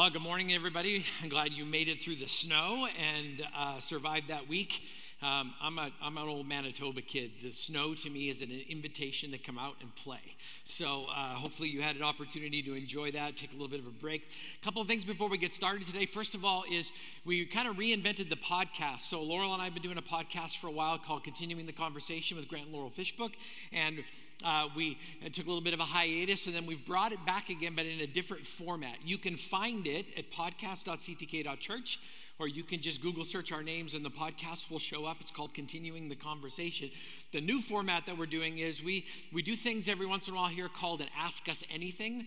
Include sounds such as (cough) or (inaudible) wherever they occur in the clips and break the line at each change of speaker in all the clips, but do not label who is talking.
Well, good morning, everybody. I'm glad you made it through the snow and uh, survived that week. Um, I'm, a, I'm an old Manitoba kid. The snow to me is an invitation to come out and play. So uh, hopefully you had an opportunity to enjoy that, take a little bit of a break. A couple of things before we get started today. First of all, is we kind of reinvented the podcast. So Laurel and I have been doing a podcast for a while called Continuing the Conversation with Grant and Laurel Fishbook. And uh, we took a little bit of a hiatus and then we've brought it back again, but in a different format. You can find it at podcast.ctk.church or you can just Google search our names and the podcast will show up. It's called Continuing the Conversation. The new format that we're doing is we, we do things every once in a while here called an Ask Us Anything.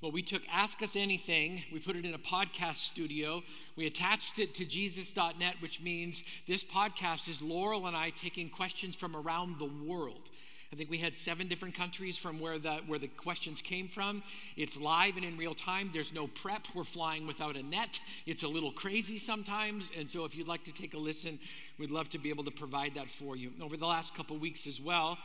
Well, we took Ask Us Anything, we put it in a podcast studio, we attached it to Jesus.net, which means this podcast is Laurel and I taking questions from around the world. I think we had seven different countries from where the, where the questions came from. It's live and in real time. There's no prep. We're flying without a net. It's a little crazy sometimes. And so if you'd like to take a listen, we'd love to be able to provide that for you. Over the last couple weeks as well,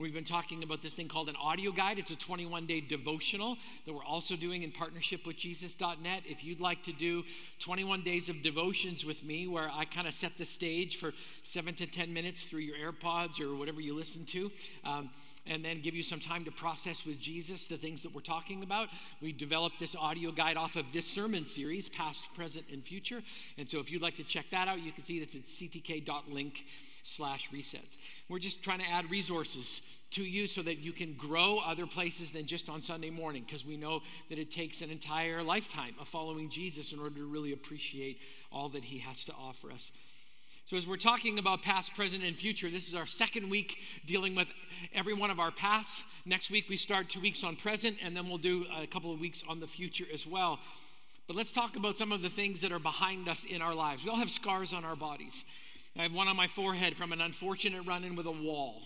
We've been talking about this thing called an audio guide. It's a 21 day devotional that we're also doing in partnership with Jesus.net. If you'd like to do 21 days of devotions with me, where I kind of set the stage for seven to 10 minutes through your AirPods or whatever you listen to, um, and then give you some time to process with Jesus the things that we're talking about. We developed this audio guide off of this sermon series, past, present, and future. And so if you'd like to check that out, you can see that's at ctk.link slash reset. We're just trying to add resources to you so that you can grow other places than just on Sunday morning because we know that it takes an entire lifetime of following Jesus in order to really appreciate all that he has to offer us. So, as we're talking about past, present, and future, this is our second week dealing with every one of our pasts. Next week, we start two weeks on present, and then we'll do a couple of weeks on the future as well. But let's talk about some of the things that are behind us in our lives. We all have scars on our bodies. I have one on my forehead from an unfortunate run in with a wall.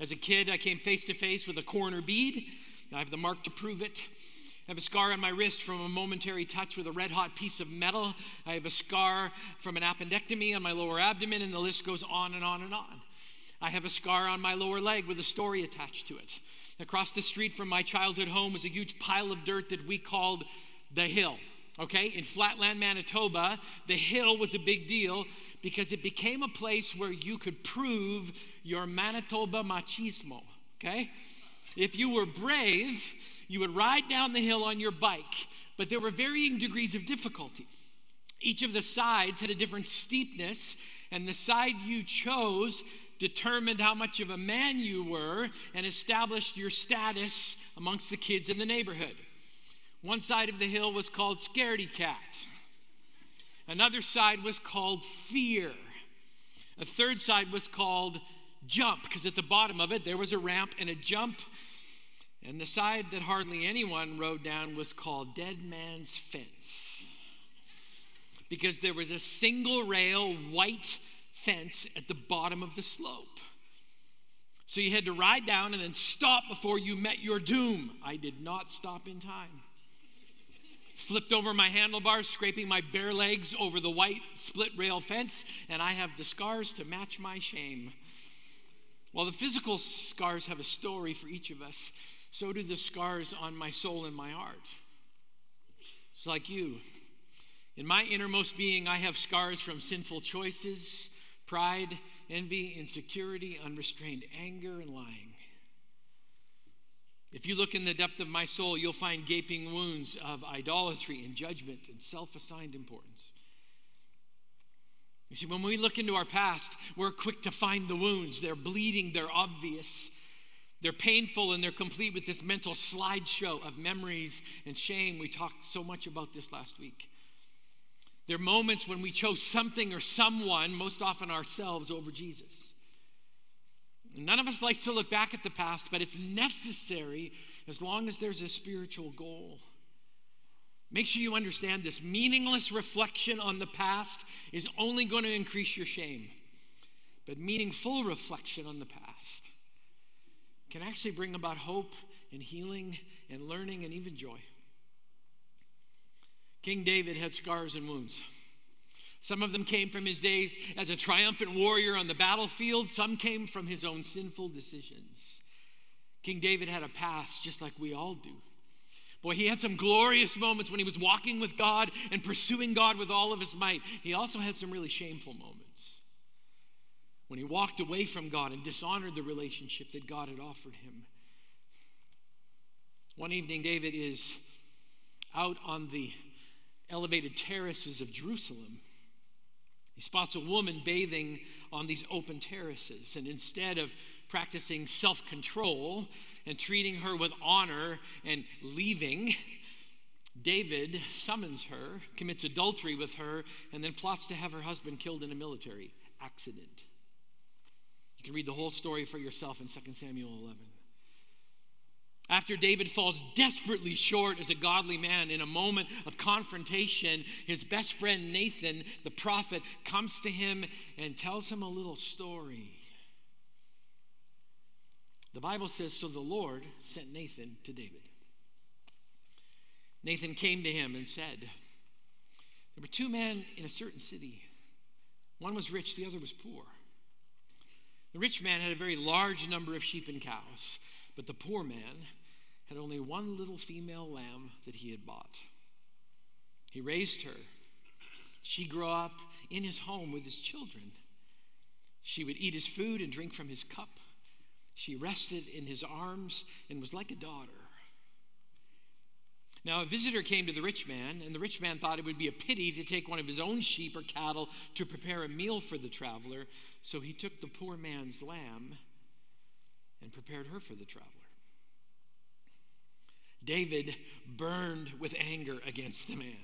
As a kid, I came face to face with a corner bead. I have the mark to prove it. I have a scar on my wrist from a momentary touch with a red hot piece of metal. I have a scar from an appendectomy on my lower abdomen, and the list goes on and on and on. I have a scar on my lower leg with a story attached to it. Across the street from my childhood home was a huge pile of dirt that we called the hill. Okay, in Flatland, Manitoba, the hill was a big deal because it became a place where you could prove your Manitoba machismo. Okay, if you were brave, you would ride down the hill on your bike, but there were varying degrees of difficulty. Each of the sides had a different steepness, and the side you chose determined how much of a man you were and established your status amongst the kids in the neighborhood. One side of the hill was called Scaredy Cat. Another side was called Fear. A third side was called Jump, because at the bottom of it there was a ramp and a jump. And the side that hardly anyone rode down was called Dead Man's Fence. Because there was a single rail white fence at the bottom of the slope. So you had to ride down and then stop before you met your doom. I did not stop in time flipped over my handlebars, scraping my bare legs over the white split rail fence, and I have the scars to match my shame. While the physical scars have a story for each of us, so do the scars on my soul and my heart. It's like you. In my innermost being, I have scars from sinful choices, pride, envy, insecurity, unrestrained anger, and lying. If you look in the depth of my soul, you'll find gaping wounds of idolatry and judgment and self assigned importance. You see, when we look into our past, we're quick to find the wounds. They're bleeding, they're obvious, they're painful, and they're complete with this mental slideshow of memories and shame. We talked so much about this last week. There are moments when we chose something or someone, most often ourselves, over Jesus. None of us likes to look back at the past, but it's necessary as long as there's a spiritual goal. Make sure you understand this. Meaningless reflection on the past is only going to increase your shame, but meaningful reflection on the past can actually bring about hope and healing and learning and even joy. King David had scars and wounds. Some of them came from his days as a triumphant warrior on the battlefield, some came from his own sinful decisions. King David had a past just like we all do. Boy, he had some glorious moments when he was walking with God and pursuing God with all of his might. He also had some really shameful moments when he walked away from God and dishonored the relationship that God had offered him. One evening, David is out on the elevated terraces of Jerusalem. He spots a woman bathing on these open terraces, and instead of practicing self control and treating her with honor and leaving, David summons her, commits adultery with her, and then plots to have her husband killed in a military accident. You can read the whole story for yourself in 2 Samuel 11. After David falls desperately short as a godly man in a moment of confrontation, his best friend Nathan, the prophet, comes to him and tells him a little story. The Bible says, So the Lord sent Nathan to David. Nathan came to him and said, There were two men in a certain city. One was rich, the other was poor. The rich man had a very large number of sheep and cows, but the poor man had only one little female lamb that he had bought. He raised her. She grew up in his home with his children. She would eat his food and drink from his cup. She rested in his arms and was like a daughter. Now, a visitor came to the rich man, and the rich man thought it would be a pity to take one of his own sheep or cattle to prepare a meal for the traveler, so he took the poor man's lamb and prepared her for the traveler. David burned with anger against the man.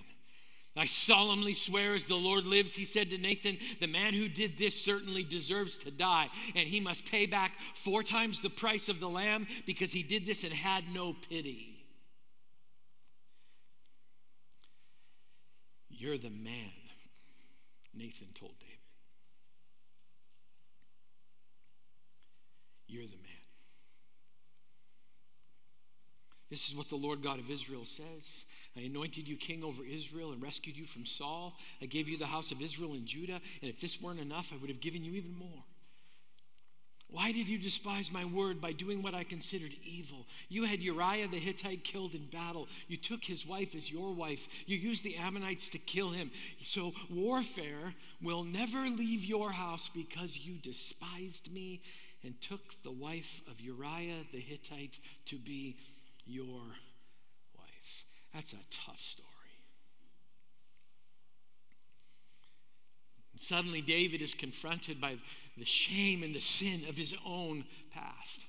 I solemnly swear, as the Lord lives, he said to Nathan, the man who did this certainly deserves to die, and he must pay back four times the price of the lamb because he did this and had no pity. You're the man, Nathan told David. You're the man. This is what the Lord God of Israel says. I anointed you king over Israel and rescued you from Saul. I gave you the house of Israel and Judah, and if this weren't enough, I would have given you even more. Why did you despise my word by doing what I considered evil? You had Uriah the Hittite killed in battle. You took his wife as your wife. You used the Ammonites to kill him. So warfare will never leave your house because you despised me and took the wife of Uriah the Hittite to be your. That's a tough story. And suddenly, David is confronted by the shame and the sin of his own past.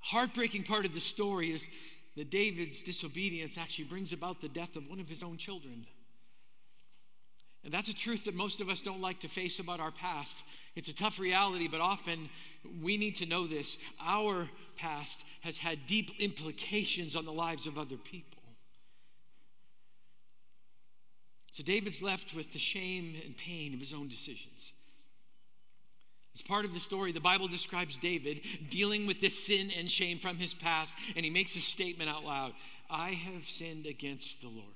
Heartbreaking part of the story is that David's disobedience actually brings about the death of one of his own children. And that's a truth that most of us don't like to face about our past. It's a tough reality, but often we need to know this. Our past has had deep implications on the lives of other people. So David's left with the shame and pain of his own decisions. As part of the story, the Bible describes David dealing with this sin and shame from his past, and he makes a statement out loud I have sinned against the Lord.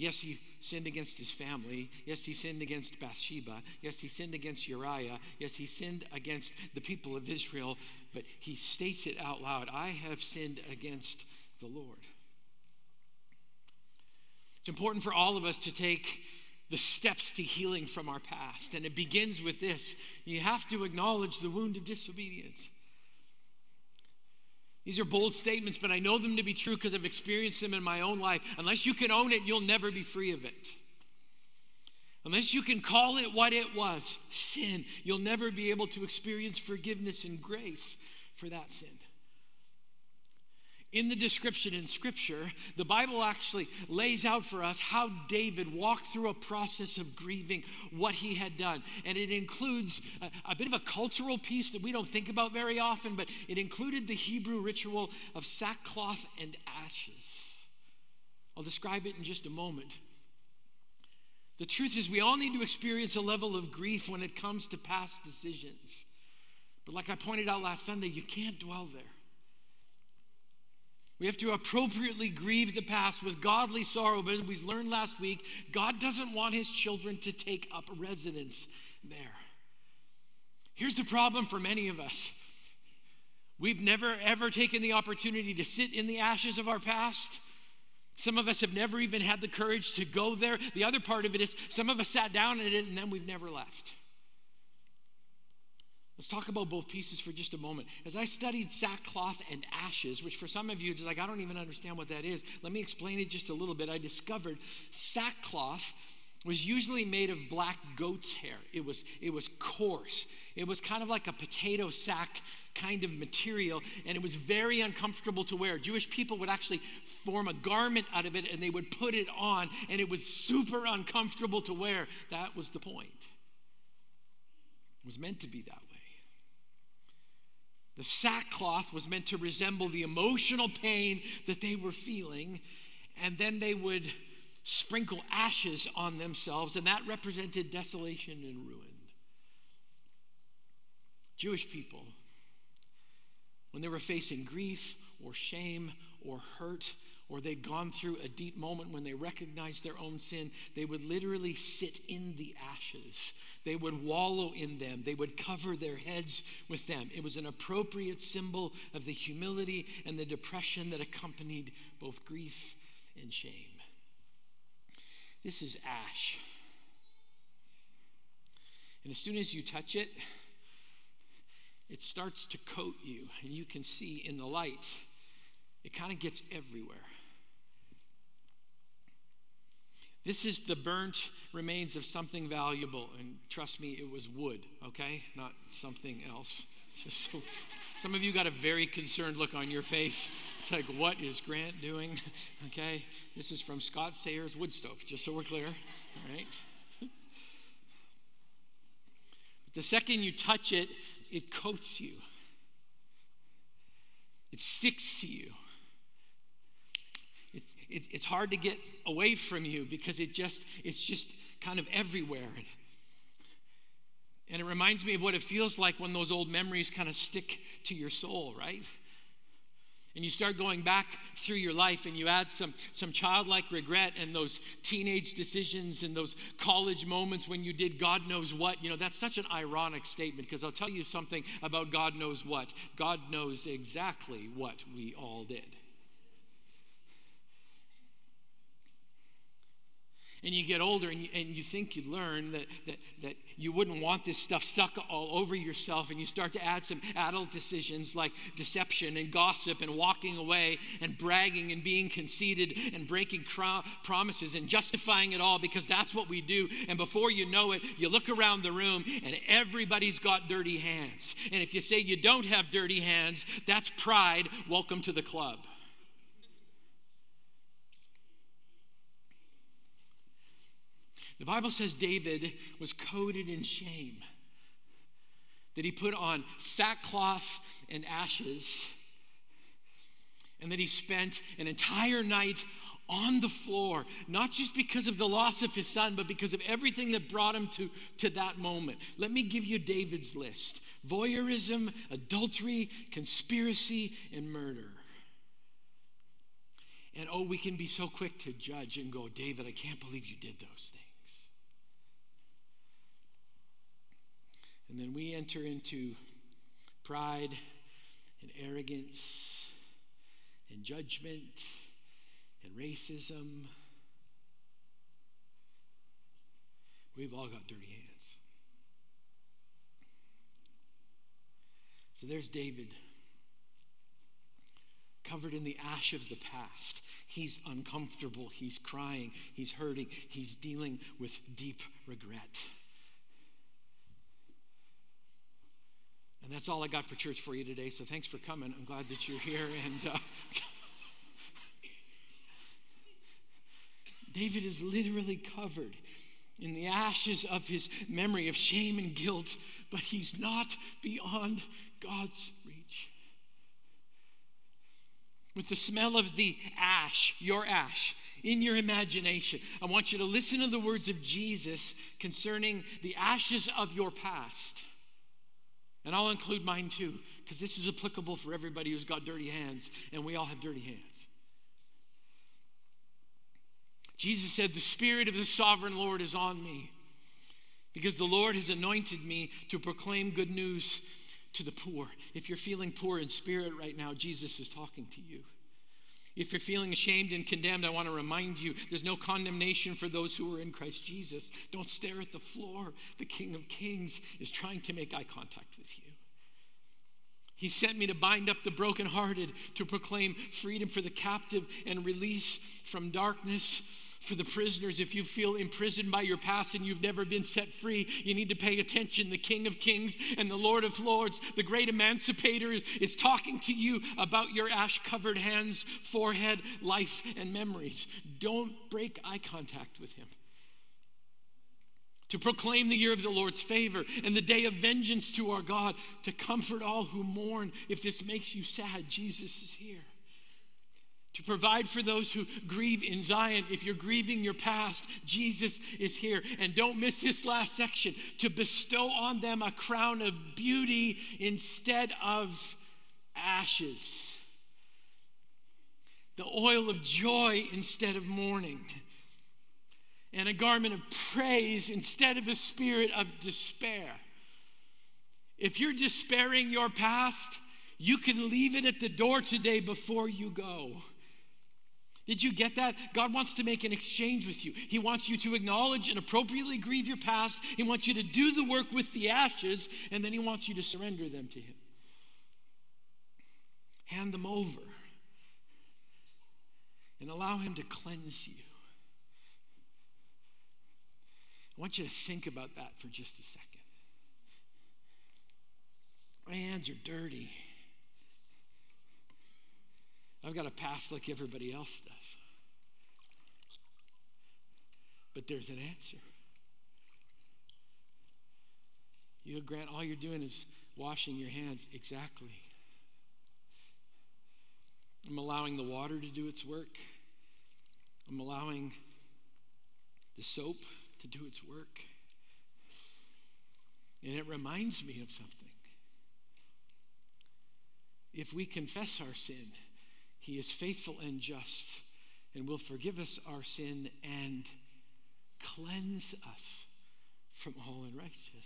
Yes, he sinned against his family. Yes, he sinned against Bathsheba. Yes, he sinned against Uriah. Yes, he sinned against the people of Israel. But he states it out loud I have sinned against the Lord. It's important for all of us to take the steps to healing from our past. And it begins with this you have to acknowledge the wound of disobedience. These are bold statements, but I know them to be true because I've experienced them in my own life. Unless you can own it, you'll never be free of it. Unless you can call it what it was sin you'll never be able to experience forgiveness and grace for that sin in the description in Scripture, the Bible actually lays out for us how David walked through a process of grieving what he had done. And it includes a, a, bit of a cultural piece that we don't think about very often, but it included the Hebrew ritual of sackcloth and ashes. I'll describe it in just a moment. The truth is, we all need to experience a level of grief when it comes to past decisions. But like I pointed out last Sunday, you can't dwell there. We have to appropriately grieve the past with godly sorrow. But as we learned last week, God doesn't want his children to take up residence there. Here's the problem for many of us We've never ever taken the opportunity to sit in the ashes of our past. Some of us have never even had the courage to go there. The other part of it is some of us sat down in it and then we've never left. Let's talk about both pieces for just a moment. As I studied sackcloth and ashes, which for some of you, it's like, I don't even understand what that is. Let me explain it just a little bit. I discovered sackcloth was usually made of black goat's hair. It was, it was coarse. It was kind of like a potato sack kind of material, and it was very uncomfortable to wear. Jewish people would actually form a garment out of it and they would put it on, and it was super uncomfortable to wear. That was the point. It was meant to be that way. The sackcloth was meant to resemble the emotional pain that they were feeling, and then they would sprinkle ashes on themselves, and that represented desolation and ruin. Jewish people, when they were facing grief or shame or hurt, or they'd gone through a deep moment when they recognized their own sin, they would literally sit in the ashes. They would wallow in them. They would cover their heads with them. It was an appropriate symbol of the humility and the depression that accompanied both grief and shame. This is ash. And as soon as you touch it, it starts to coat you, and you can see in the light, it kind of gets everywhere. This is the burnt remains of something valuable. And trust me, it was wood, okay? Not something else. (laughs) So, some of you got a very concerned look on your face. It's like, what is Grant doing? (laughs) Okay? This is from Scott Sayers Wood Stove, just so we're clear. All right? (laughs) The second you touch it, it coats you, it sticks to you it, it's hard to get away from you because it just it's just kind of everywhere and it reminds me of what it feels like when those old memories kind of stick to your soul right and you start going back through your life and you add some, some childlike regret and those teenage decisions and those college moments when you did God knows what. You know, that's such an ironic statement because I'll tell you something about God knows what. God knows exactly what we all did. And you get older and you, and you think you learn that, that, that you wouldn't want this stuff stuck all over yourself and you start to add some adult decisions like deception and gossip and walking away and bragging and being conceited and breaking cro- promises and justifying it all because that's what we do. And before you know it you look around the room and everybody's got dirty hands. And if you say you don't have dirty hands that's pride. Welcome to the club The Bible says David was coated in shame, that he put on sackcloth and ashes, and that he spent an entire night on the floor, not just because of the loss of his son, but because of everything that brought him to, to that moment. Let me give you David's list voyeurism, adultery, conspiracy, and murder. And oh, we can be so quick to judge and go, David, I can't believe you did those things. And then we enter into pride and arrogance and judgment and racism. We've all got dirty hands. So there's David, covered in the ash of the past. He's uncomfortable, he's crying, he's hurting, he's dealing with deep regret. And that's all I got for church for you today. So thanks for coming. I'm glad that you're here. And uh, (laughs) David is literally covered in the ashes of his memory of shame and guilt, but he's not beyond God's reach. With the smell of the ash, your ash, in your imagination, I want you to listen to the words of Jesus concerning the ashes of your past. And I'll include mine too, because this is applicable for everybody who's got dirty hands, and we all have dirty hands. Jesus said, The Spirit of the sovereign Lord is on me, because the Lord has anointed me to proclaim good news to the poor. If you're feeling poor in spirit right now, Jesus is talking to you. If you're feeling ashamed and condemned, I want to remind you there's no condemnation for those who are in Christ Jesus. Don't stare at the floor. The King of Kings is trying to make eye contact with you. He sent me to bind up the brokenhearted, to proclaim freedom for the captive and release from darkness for the prisoners. If you feel imprisoned by your past and you've never been set free, you need to pay attention. The King of Kings and the Lord of Lords, the great emancipator, is talking to you about your ash covered hands, forehead, life, and memories. Don't break eye contact with him. To proclaim the year of the Lord's favor and the day of vengeance to our God, to comfort all who mourn. If this makes you sad, Jesus is here to provide for those who grieve in Zion. If you're grieving your past, Jesus is here. And don't miss this last section to bestow on them a crown of beauty instead of ashes, the oil of joy instead of mourning, and a garment of praise instead of a spirit of despair. If you're despairing your past, you can leave it at the door today before you go. Did you get that? God wants to make an exchange with you. He wants you to acknowledge and appropriately grieve your past. He wants you to do the work with the ashes, and then He wants you to surrender them to Him. Hand them over and allow Him to cleanse you. I want you to think about that for just a second. My hands are dirty. I've got a past like everybody else does. But there's an answer. You know, Grant, all you're doing is washing your hands. Exactly. I'm allowing the water to do its work. I'm allowing the soap to do its work. And it reminds me of something. If we confess our sin, He is faithful and just and will forgive us our sin and cleanse us from all unrighteousness.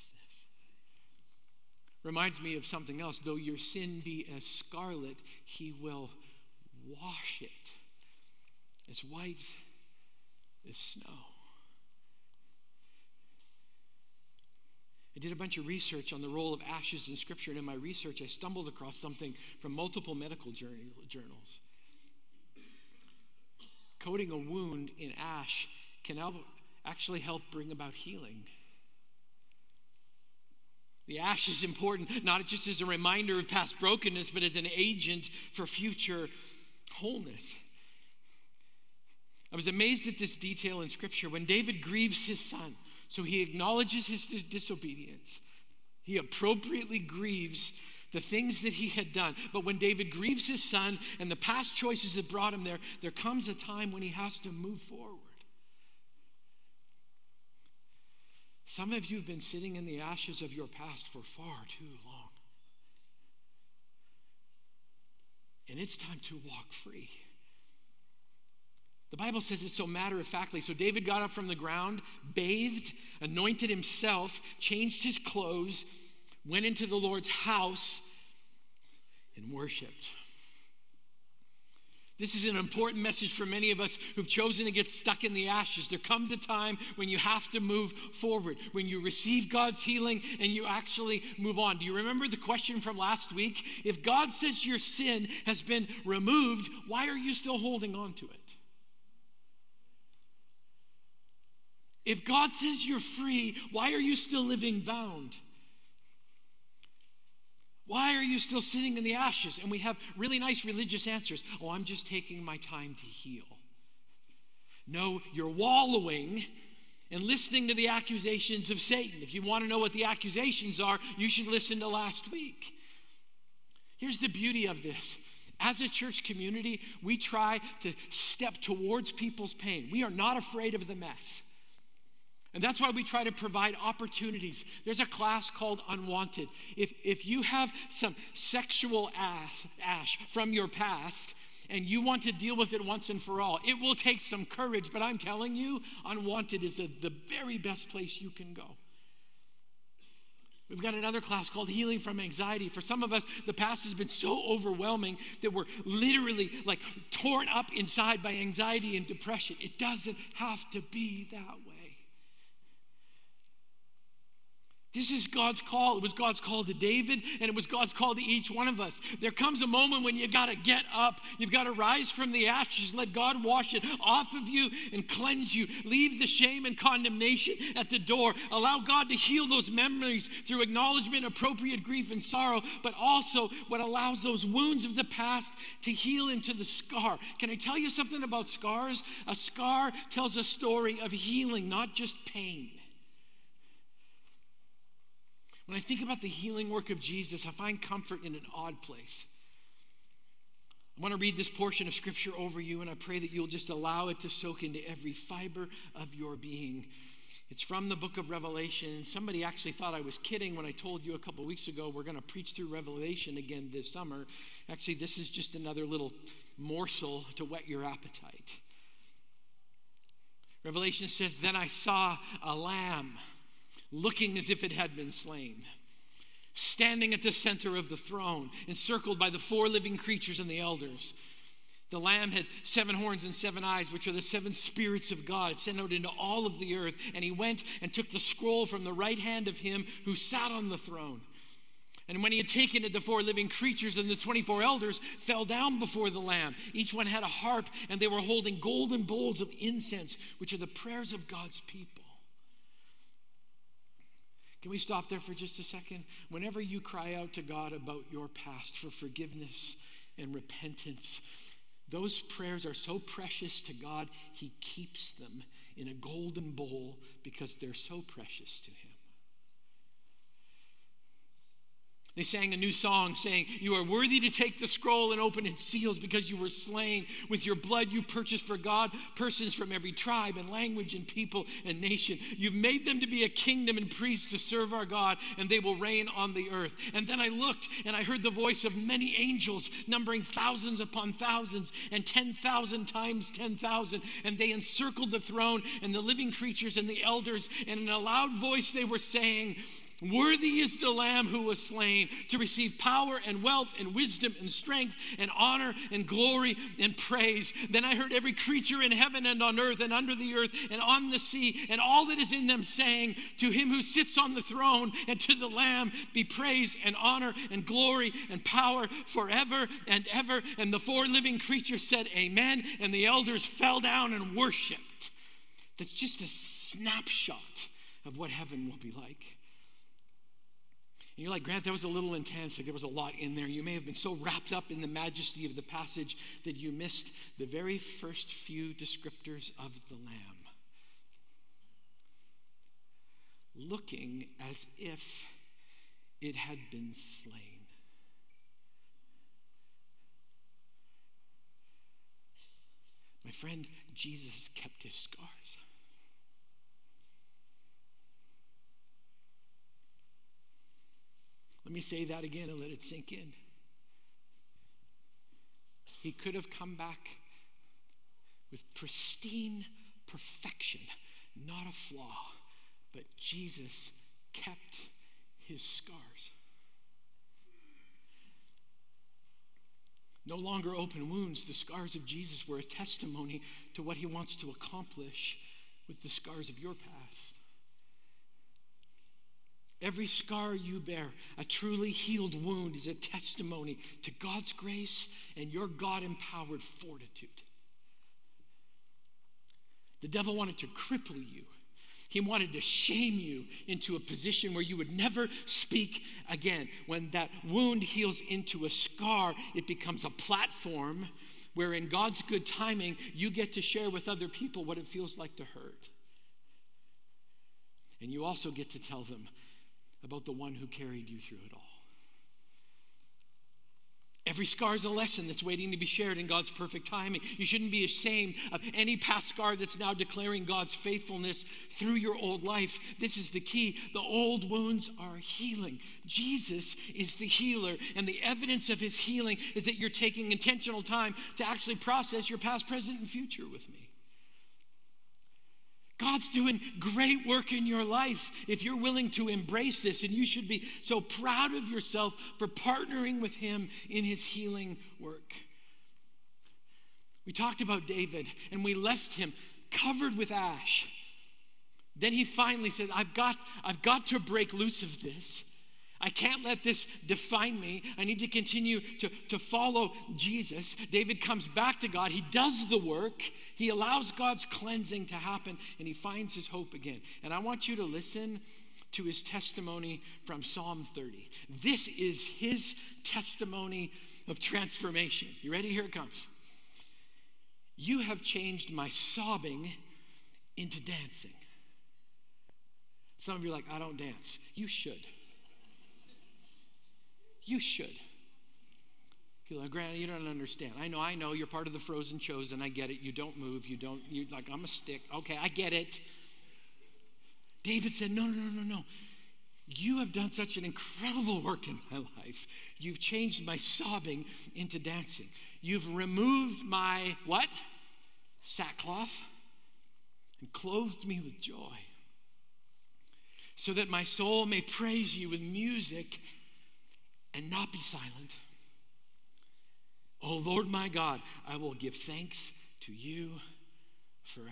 Reminds me of something else. Though your sin be as scarlet, he will wash it as white as snow. I did a bunch of research on the role of ashes in Scripture, and in my research, I stumbled across something from multiple medical journals. Coating a wound in ash can actually help bring about healing. The ash is important not just as a reminder of past brokenness, but as an agent for future wholeness. I was amazed at this detail in Scripture. When David grieves his son, so he acknowledges his disobedience, he appropriately grieves the things that he had done. But when David grieves his son and the past choices that brought him there, there comes a time when he has to move forward. Some of you have been sitting in the ashes of your past for far too long. And it's time to walk free. The Bible says it so matter of factly. So David got up from the ground, bathed, anointed himself, changed his clothes, went into the Lord's house, and worshiped. This is an important message for many of us who've chosen to get stuck in the ashes. There comes a time when you have to move forward, when you receive God's healing and you actually move on. Do you remember the question from last week? If God says your sin has been removed, why are you still holding on to it? If God says you're free, why are you still living bound? Why are you still sitting in the ashes? And we have really nice religious answers. Oh, I'm just taking my time to heal. No, you're wallowing and listening to the accusations of Satan. If you want to know what the accusations are, you should listen to last week. Here's the beauty of this. As a church community, we try to step towards people's pain. We are not afraid of the mess. And that's why we try to provide opportunities. There's a class called Unwanted. If, if you have some sexual ash, ash from your past and you want to deal with it once and for all, it will take some courage, but I'm telling you, Unwanted is a, the very best place you can go. We've got another class called Healing from Anxiety. For some of us, the past has been so overwhelming that we're literally like torn up inside by anxiety and depression. It doesn't have to be that way. This is God's call. It was God's call to David, and it was God's call to each one of us. There comes a moment when you got to get up. You've got to rise from the ashes. Let God wash it off of you and cleanse you. Leave the shame and condemnation at the door. Allow God to heal those memories through acknowledgement, appropriate grief, and sorrow, but also what allows those wounds of the past to heal into the scar. Can I tell you something about scars? A scar tells a story of healing, not just pain. When I think about the healing work of Jesus, I find comfort in an odd place. I want to read this portion of scripture over you, and I pray that you'll just allow it to soak into every fiber of your being. It's from the book of Revelation. Somebody actually thought I was kidding when I told you a couple weeks ago we're going to preach through Revelation again this summer. Actually, this is just another little morsel to whet your appetite. Revelation says, Then I saw a lamb looking as if it had been slain, standing at the center of the throne, encircled by the four living creatures and the elders. The Lamb had seven horns and seven eyes, which are the seven spirits of God sent out into all of the earth. And he went and took the scroll from the right hand of him who sat on the throne. And when he had taken it, the four living creatures and the 24 elders fell down before the Lamb. Each one had a harp, and they were holding golden bowls of incense, which are the prayers of God's people. Can we stop there for just a second? Whenever you cry out to God about your past for forgiveness and repentance, those prayers are so precious to God, He keeps them in a golden bowl because they're so precious to Him. They sang a new song saying, You are worthy to take the scroll and open its seals because you were slain. With your blood, you purchased for God persons from every tribe and language and people and nation. You've made them to be a kingdom and priests to serve our God, and they will reign on the earth. And then I looked and I heard the voice of many angels, numbering thousands upon thousands and 10,000 times 10,000. And they encircled the throne and the living creatures and the elders. And in a loud voice, they were saying, Worthy is the Lamb who was slain to receive power and wealth and wisdom and strength and honor and glory and praise. Then I heard every creature in heaven and on earth and under the earth and on the sea and all that is in them saying, To him who sits on the throne and to the Lamb be praise and honor and glory and power forever and ever. And the four living creatures said, Amen. And the elders fell down and worshiped. That's just a snapshot of what heaven will be like. And you're like, Grant, that was a little intense. Like there was a lot in there. You may have been so wrapped up in the majesty of the passage that you missed the very first few descriptors of the Lamb. Looking as if it had been slain. My friend, Jesus kept his scars. Let me say that again and let it sink in. He could have come back with pristine perfection, not a flaw, but Jesus kept his scars. No longer open wounds, the scars of Jesus were a testimony to what he wants to accomplish with the scars of your past. Every scar you bear, a truly healed wound, is a testimony to God's grace and your God empowered fortitude. The devil wanted to cripple you. He wanted to shame you into a position where you would never speak again. When that wound heals into a scar, it becomes a platform where, in God's good timing, you get to share with other people what it feels like to hurt. And you also get to tell them about the one who carried you through it all. Every scar is a lesson that's waiting to be shared in God's perfect timing. You shouldn't be ashamed of any past scar that's now declaring God's faithfulness through your old life. This is the key. The old wounds are healing. Jesus is the healer, and the evidence of his healing is that you're taking intentional time to actually process your past, present, and future with me. God's doing great work in your life if you're willing to embrace this, and you should be so proud of yourself for partnering with Him in His healing work. We talked about David, and we left him covered with ash. Then he finally said, I've got, I've got to break loose of this. I can't let this define me. I need to continue to, to follow Jesus. David comes back to God. He does the work. He allows God's cleansing to happen, and he finds his hope again. And I want you to listen to his testimony from Psalm 30. This is his testimony of transformation. You ready? Here it comes. You have changed my sobbing into dancing. Some of you are like, I don't dance. You should. You should. You're like, Grant, you don't understand. I know, I know, you're part of the frozen chosen. I get it. You don't move. You don't, you like, I'm a stick. Okay, I get it. David said, No, no, no, no, no. You have done such an incredible work in my life. You've changed my sobbing into dancing. You've removed my what? Sackcloth and clothed me with joy so that my soul may praise you with music and not be silent. Oh Lord my God, I will give thanks to you forever.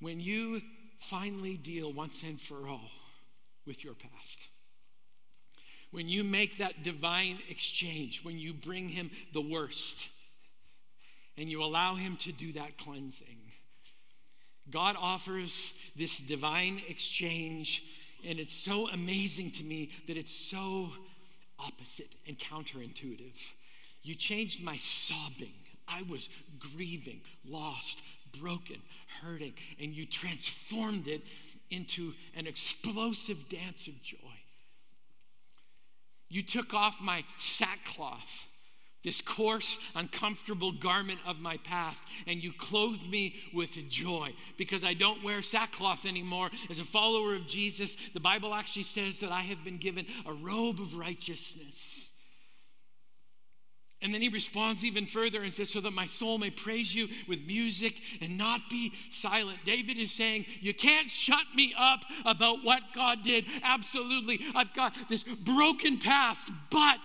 When you finally deal once and for all with your past, when you make that divine exchange, when you bring him the worst and you allow him to do that cleansing, God offers this divine exchange, and it's so amazing to me that it's so opposite and counterintuitive. You changed my sobbing. I was grieving, lost, broken, hurting, and you transformed it into an explosive dance of joy. You took off my sackcloth this coarse, uncomfortable garment of my past, and you clothed me with joy because I don't wear sackcloth anymore. As a follower of Jesus, the Bible actually says that I have been given a robe of righteousness. And then he responds even further and says, So that my soul may praise you with music and not be silent. David is saying, You can't shut me up about what God did. Absolutely. I've got this broken past, but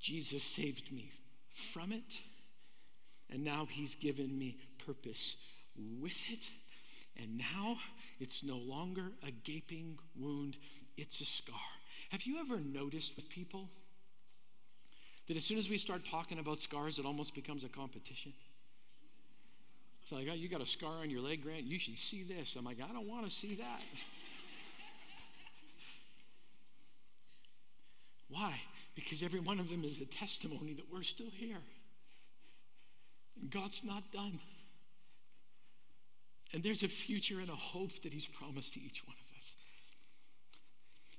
Jesus saved me from it, and now He's given me purpose with it. And now it's no longer a gaping wound, it's a scar. Have you ever noticed with people that as soon as we start talking about scars, it almost becomes a competition? It's like, oh, you got a scar on your leg, Grant? You should see this. I'm like, I don't want to see that. (laughs) Why? Because every one of them is a testimony that we're still here. And God's not done. And there's a future and a hope that He's promised to each one of us.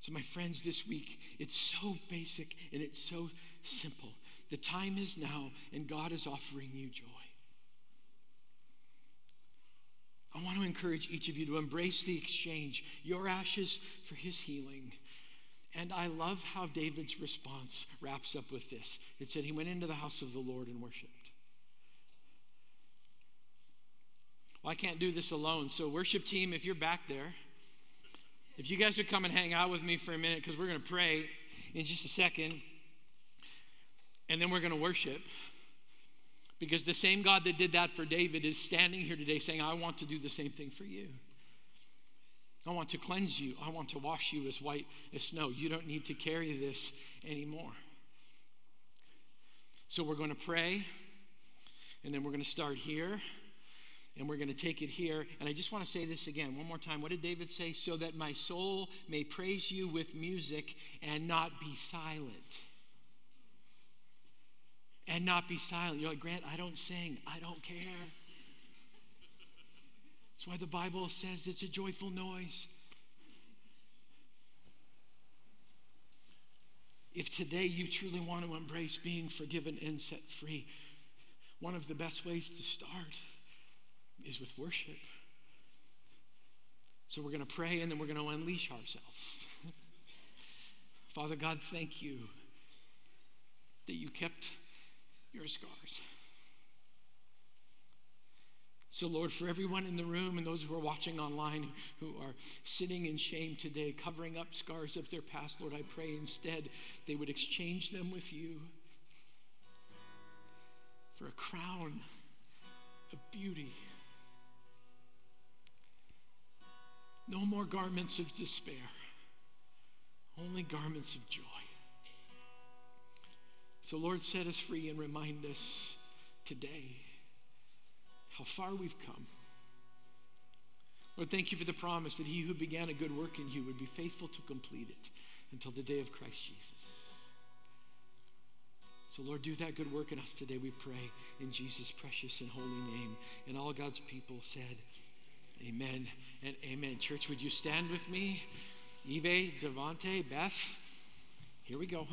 So, my friends, this week, it's so basic and it's so simple. The time is now, and God is offering you joy. I want to encourage each of you to embrace the exchange, your ashes for His healing. And I love how David's response wraps up with this. It said, He went into the house of the Lord and worshiped. Well, I can't do this alone. So, worship team, if you're back there, if you guys would come and hang out with me for a minute, because we're going to pray in just a second, and then we're going to worship. Because the same God that did that for David is standing here today saying, I want to do the same thing for you. I want to cleanse you. I want to wash you as white as snow. You don't need to carry this anymore. So we're going to pray, and then we're going to start here, and we're going to take it here. And I just want to say this again, one more time. What did David say? So that my soul may praise you with music and not be silent. And not be silent. You're like, Grant, I don't sing. I don't care. That's why the Bible says it's a joyful noise. If today you truly want to embrace being forgiven and set free, one of the best ways to start is with worship. So we're going to pray and then we're going to unleash ourselves. (laughs) Father God, thank you that you kept your scars. So, Lord, for everyone in the room and those who are watching online who are sitting in shame today, covering up scars of their past, Lord, I pray instead they would exchange them with you for a crown of beauty. No more garments of despair, only garments of joy. So, Lord, set us free and remind us today how far we've come. Lord, thank you for the promise that he who began a good work in you would be faithful to complete it until the day of Christ Jesus. So, Lord, do that good work in us today, we pray, in Jesus' precious and holy name. And all God's people said, Amen and amen. Church, would you stand with me? Eve, Devante, Beth, here we go.